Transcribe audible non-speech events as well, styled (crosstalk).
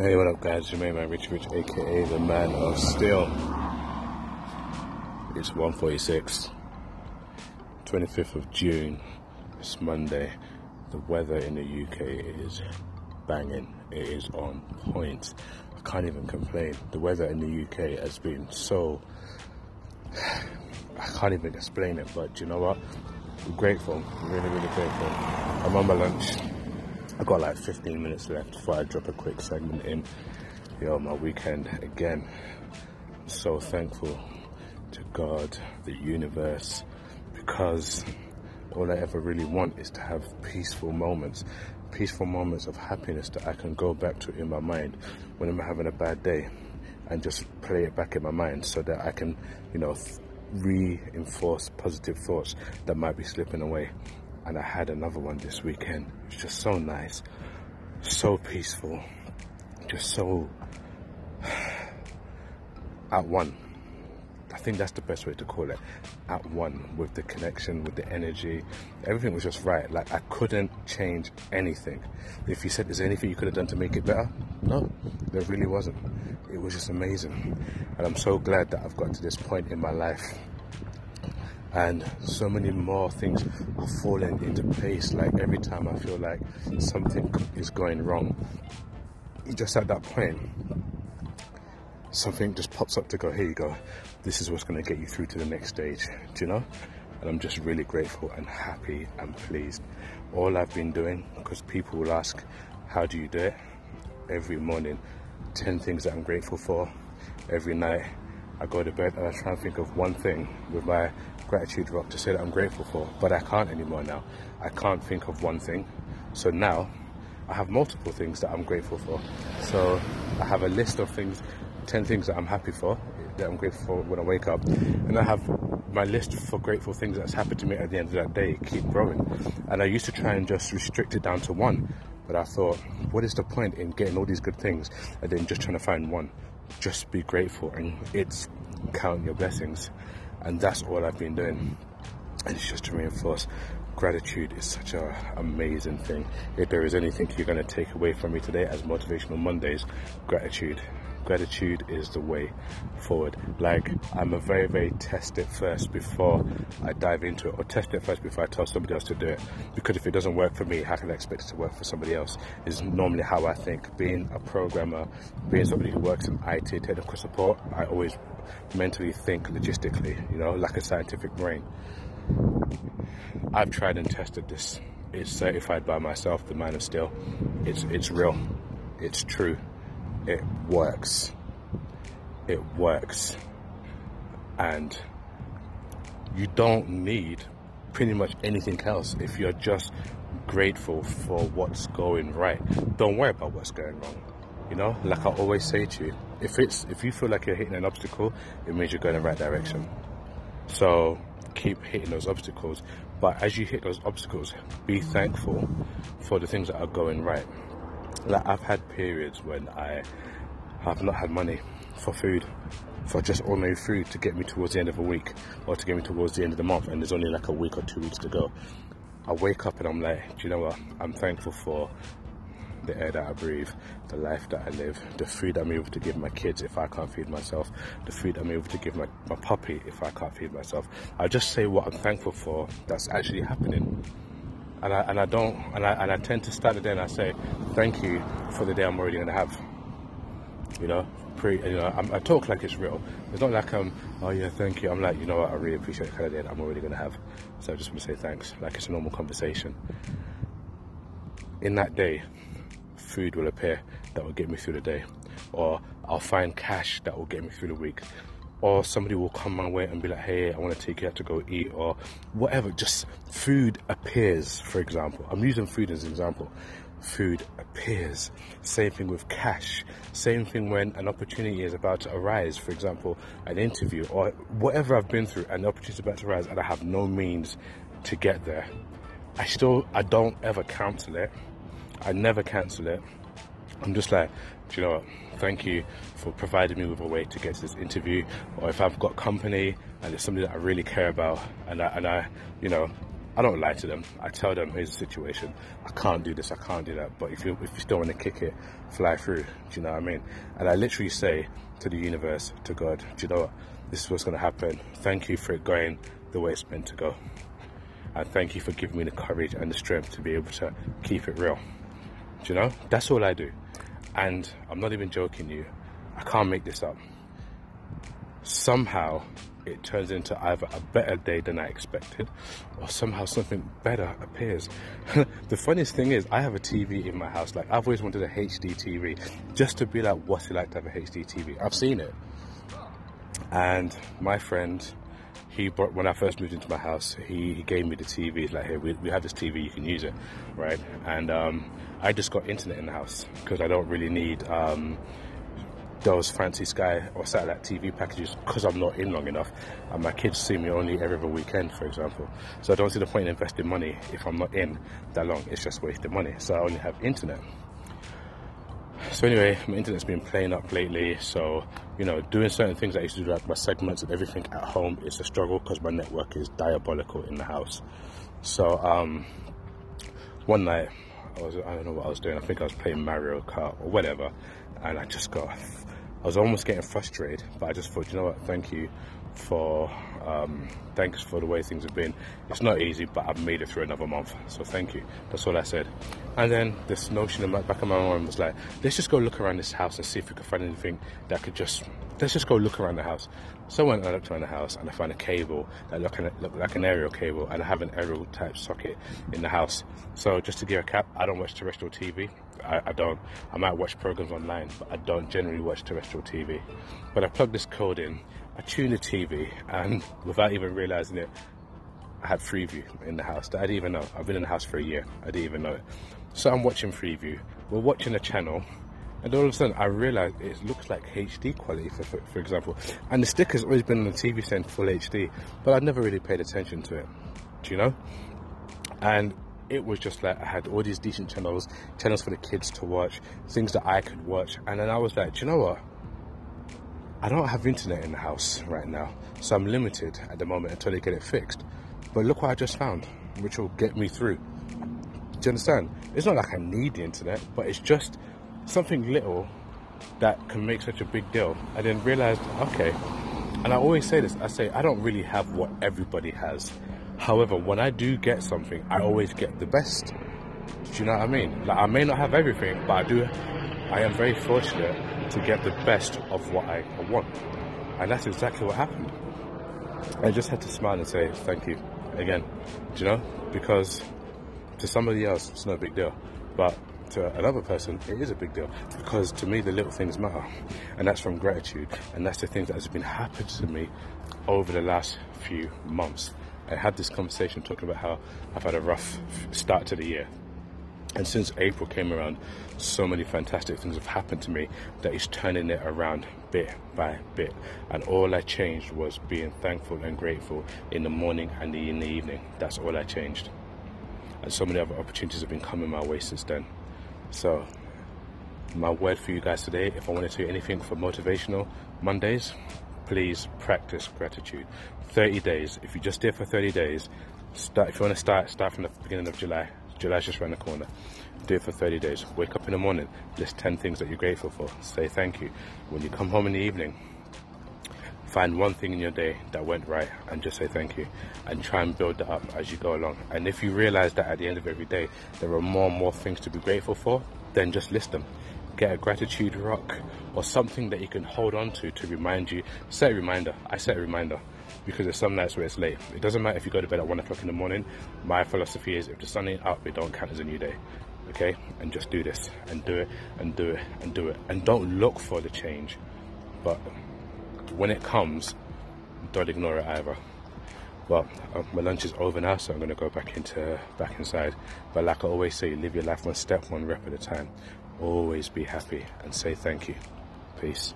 Hey, what up, guys? Jermaine Man Rich Rich, aka the Man of Steel. It's 1:46, 25th of June. It's Monday. The weather in the UK is banging. It is on point. I can't even complain. The weather in the UK has been so. (sighs) I can't even explain it, but you know what? I'm grateful. Really, really grateful. I'm on my lunch. I got like 15 minutes left before I drop a quick segment in. Yo, my weekend again. I'm so thankful to God, the universe, because all I ever really want is to have peaceful moments, peaceful moments of happiness that I can go back to in my mind when I'm having a bad day and just play it back in my mind so that I can, you know, reinforce positive thoughts that might be slipping away and I had another one this weekend. It was just so nice, so peaceful, just so (sighs) at one. I think that's the best way to call it. At one with the connection, with the energy. Everything was just right. Like I couldn't change anything. If you said there's anything you could have done to make it better, no, there really wasn't. It was just amazing. And I'm so glad that I've got to this point in my life and so many more things are falling into place. Like every time I feel like something is going wrong, just at that point, something just pops up to go, here you go, this is what's going to get you through to the next stage, do you know? And I'm just really grateful and happy and pleased. All I've been doing, because people will ask, how do you do it? Every morning, 10 things that I'm grateful for. Every night, I go to bed and I try and think of one thing with my gratitude rock to say that I'm grateful for, but I can't anymore now. I can't think of one thing. So now I have multiple things that I'm grateful for. So I have a list of things, 10 things that I'm happy for, that I'm grateful for when I wake up. And I have my list for grateful things that's happened to me at the end of that day keep growing. And I used to try and just restrict it down to one. But I thought, what is the point in getting all these good things and then just trying to find one? Just be grateful and it's count your blessings. And that's all I've been doing. And it's just to reinforce gratitude is such an amazing thing. If there is anything you're going to take away from me today as Motivational Mondays, gratitude gratitude is the way forward. Like, I'm a very, very test it first before I dive into it, or test it first before I tell somebody else to do it. Because if it doesn't work for me, how can I expect it to work for somebody else? Is normally how I think. Being a programmer, being somebody who works in IT, technical support, I always mentally think logistically, you know, like a scientific brain. I've tried and tested this. It's certified by myself, the man of steel. It's it's real. It's true it works. It works. And you don't need pretty much anything else if you're just grateful for what's going right. Don't worry about what's going wrong. You know, like I always say to you, if it's if you feel like you're hitting an obstacle, it means you're going in the right direction. So keep hitting those obstacles. But as you hit those obstacles, be thankful for the things that are going right like I've had periods when I have not had money for food, for just ordinary food to get me towards the end of a week or to get me towards the end of the month, and there's only like a week or two weeks to go. I wake up and I'm like, do you know what? I'm thankful for the air that I breathe, the life that I live, the food I'm able to give my kids if I can't feed myself, the food I'm able to give my, my puppy if I can't feed myself. I just say what I'm thankful for that's actually happening and I, and I don't and I, and I tend to start the day and I say thank you for the day I'm already gonna have. You know pre you know I'm, i talk like it's real. It's not like I'm oh yeah thank you. I'm like you know what? I really appreciate the kind of day that I'm already gonna have. So I just want to say thanks. Like it's a normal conversation. In that day food will appear that will get me through the day or I'll find cash that will get me through the week or somebody will come my way and be like, hey, I want to take you out to go eat, or whatever. Just food appears, for example. I'm using food as an example. Food appears. Same thing with cash. Same thing when an opportunity is about to arise, for example, an interview or whatever I've been through, and the opportunity is about to arise, and I have no means to get there. I still, I don't ever cancel it. I never cancel it. I'm just like, do you know what? Thank you for providing me with a way to get to this interview. Or if I've got company and it's something that I really care about, and I, and I, you know, I don't lie to them. I tell them, here's the situation. I can't do this, I can't do that. But if you if you still want to kick it, fly through. Do you know what I mean? And I literally say to the universe, to God, do you know what? This is what's going to happen. Thank you for it going the way it's meant to go. And thank you for giving me the courage and the strength to be able to keep it real. You know? That's all I do. And I'm not even joking you. I can't make this up. Somehow it turns into either a better day than I expected or somehow something better appears. (laughs) the funniest thing is, I have a TV in my house. Like, I've always wanted a HD TV just to be like, what's it like to have a HD TV? I've seen it. And my friend, he brought, when I first moved into my house, he, he gave me the TV. He's like, hey, we, we have this TV, you can use it, right? And um, I just got internet in the house because I don't really need um, those fancy Sky or satellite TV packages because I'm not in long enough and my kids see me only every other weekend, for example. So I don't see the point in investing money if I'm not in that long. It's just wasting money. So I only have internet. So anyway, my internet's been playing up lately. So you know, doing certain things I used to do, like my segments and everything at home, is a struggle because my network is diabolical in the house. So um, one night, I was I don't know what I was doing. I think I was playing Mario Kart or whatever, and I just got I was almost getting frustrated, but I just thought, you know what, thank you for, um, thanks for the way things have been. It's not easy, but I've made it through another month, so thank you. That's all I said. And then this notion in the back of my mind was like, let's just go look around this house and see if we can find anything that could just, let's just go look around the house. So I went and looked around the house and I found a cable that looked, looked like an aerial cable and I have an aerial type socket in the house. So just to give a cap, I don't watch terrestrial TV. I, I, don't. I might watch programs online, but I don't generally watch terrestrial TV. But I plugged this code in, I tune the TV, and (laughs) without even realizing it, I had Freeview in the house that I didn't even know. I've been in the house for a year. I didn't even know it. So I'm watching Freeview. We're watching a channel, and all of a sudden I realize it looks like HD quality, for, for, for example. And the sticker's always been on the TV saying full HD, but I'd never really paid attention to it. Do you know? And it was just like I had all these decent channels, channels for the kids to watch, things that I could watch, and then I was like, do you know what? I don't have internet in the house right now, so I'm limited at the moment until they get it fixed. But look what I just found, which will get me through. Do you understand? It's not like I need the internet, but it's just something little that can make such a big deal. I then realized, okay, and I always say this I say, I don't really have what everybody has. However, when I do get something, I always get the best. Do you know what I mean? Like I may not have everything, but I do. I am very fortunate to get the best of what I want, and that's exactly what happened. I just had to smile and say thank you again. Do you know? Because to somebody else, it's no big deal, but to another person, it is a big deal because to me the little things matter, and that's from gratitude, and that's the things that has been happening to me over the last few months. I had this conversation talking about how I've had a rough start to the year. And since April came around, so many fantastic things have happened to me that is turning it around bit by bit. And all I changed was being thankful and grateful in the morning and in the evening. That's all I changed. And so many other opportunities have been coming my way since then. So, my word for you guys today, if I wanted to do anything for motivational Mondays, please practice gratitude. 30 days. If you just do for 30 days, start. If you want to start, start from the beginning of July. July's just around the corner. Do it for 30 days. Wake up in the morning, list 10 things that you're grateful for. Say thank you. When you come home in the evening, find one thing in your day that went right and just say thank you and try and build that up as you go along. And if you realize that at the end of every day there are more and more things to be grateful for, then just list them get a gratitude rock or something that you can hold on to to remind you. Set a reminder. I set a reminder because there's some nights where it's late. It doesn't matter if you go to bed at one o'clock in the morning. My philosophy is if the sun ain't up, it don't count as a new day. Okay? And just do this and do it and do it and do it. And don't look for the change. But when it comes, don't ignore it either. Well, uh, my lunch is over now, so I'm going to go back into back inside. But like I always say, live your life one step, one rep at a time. Always be happy and say thank you. Peace.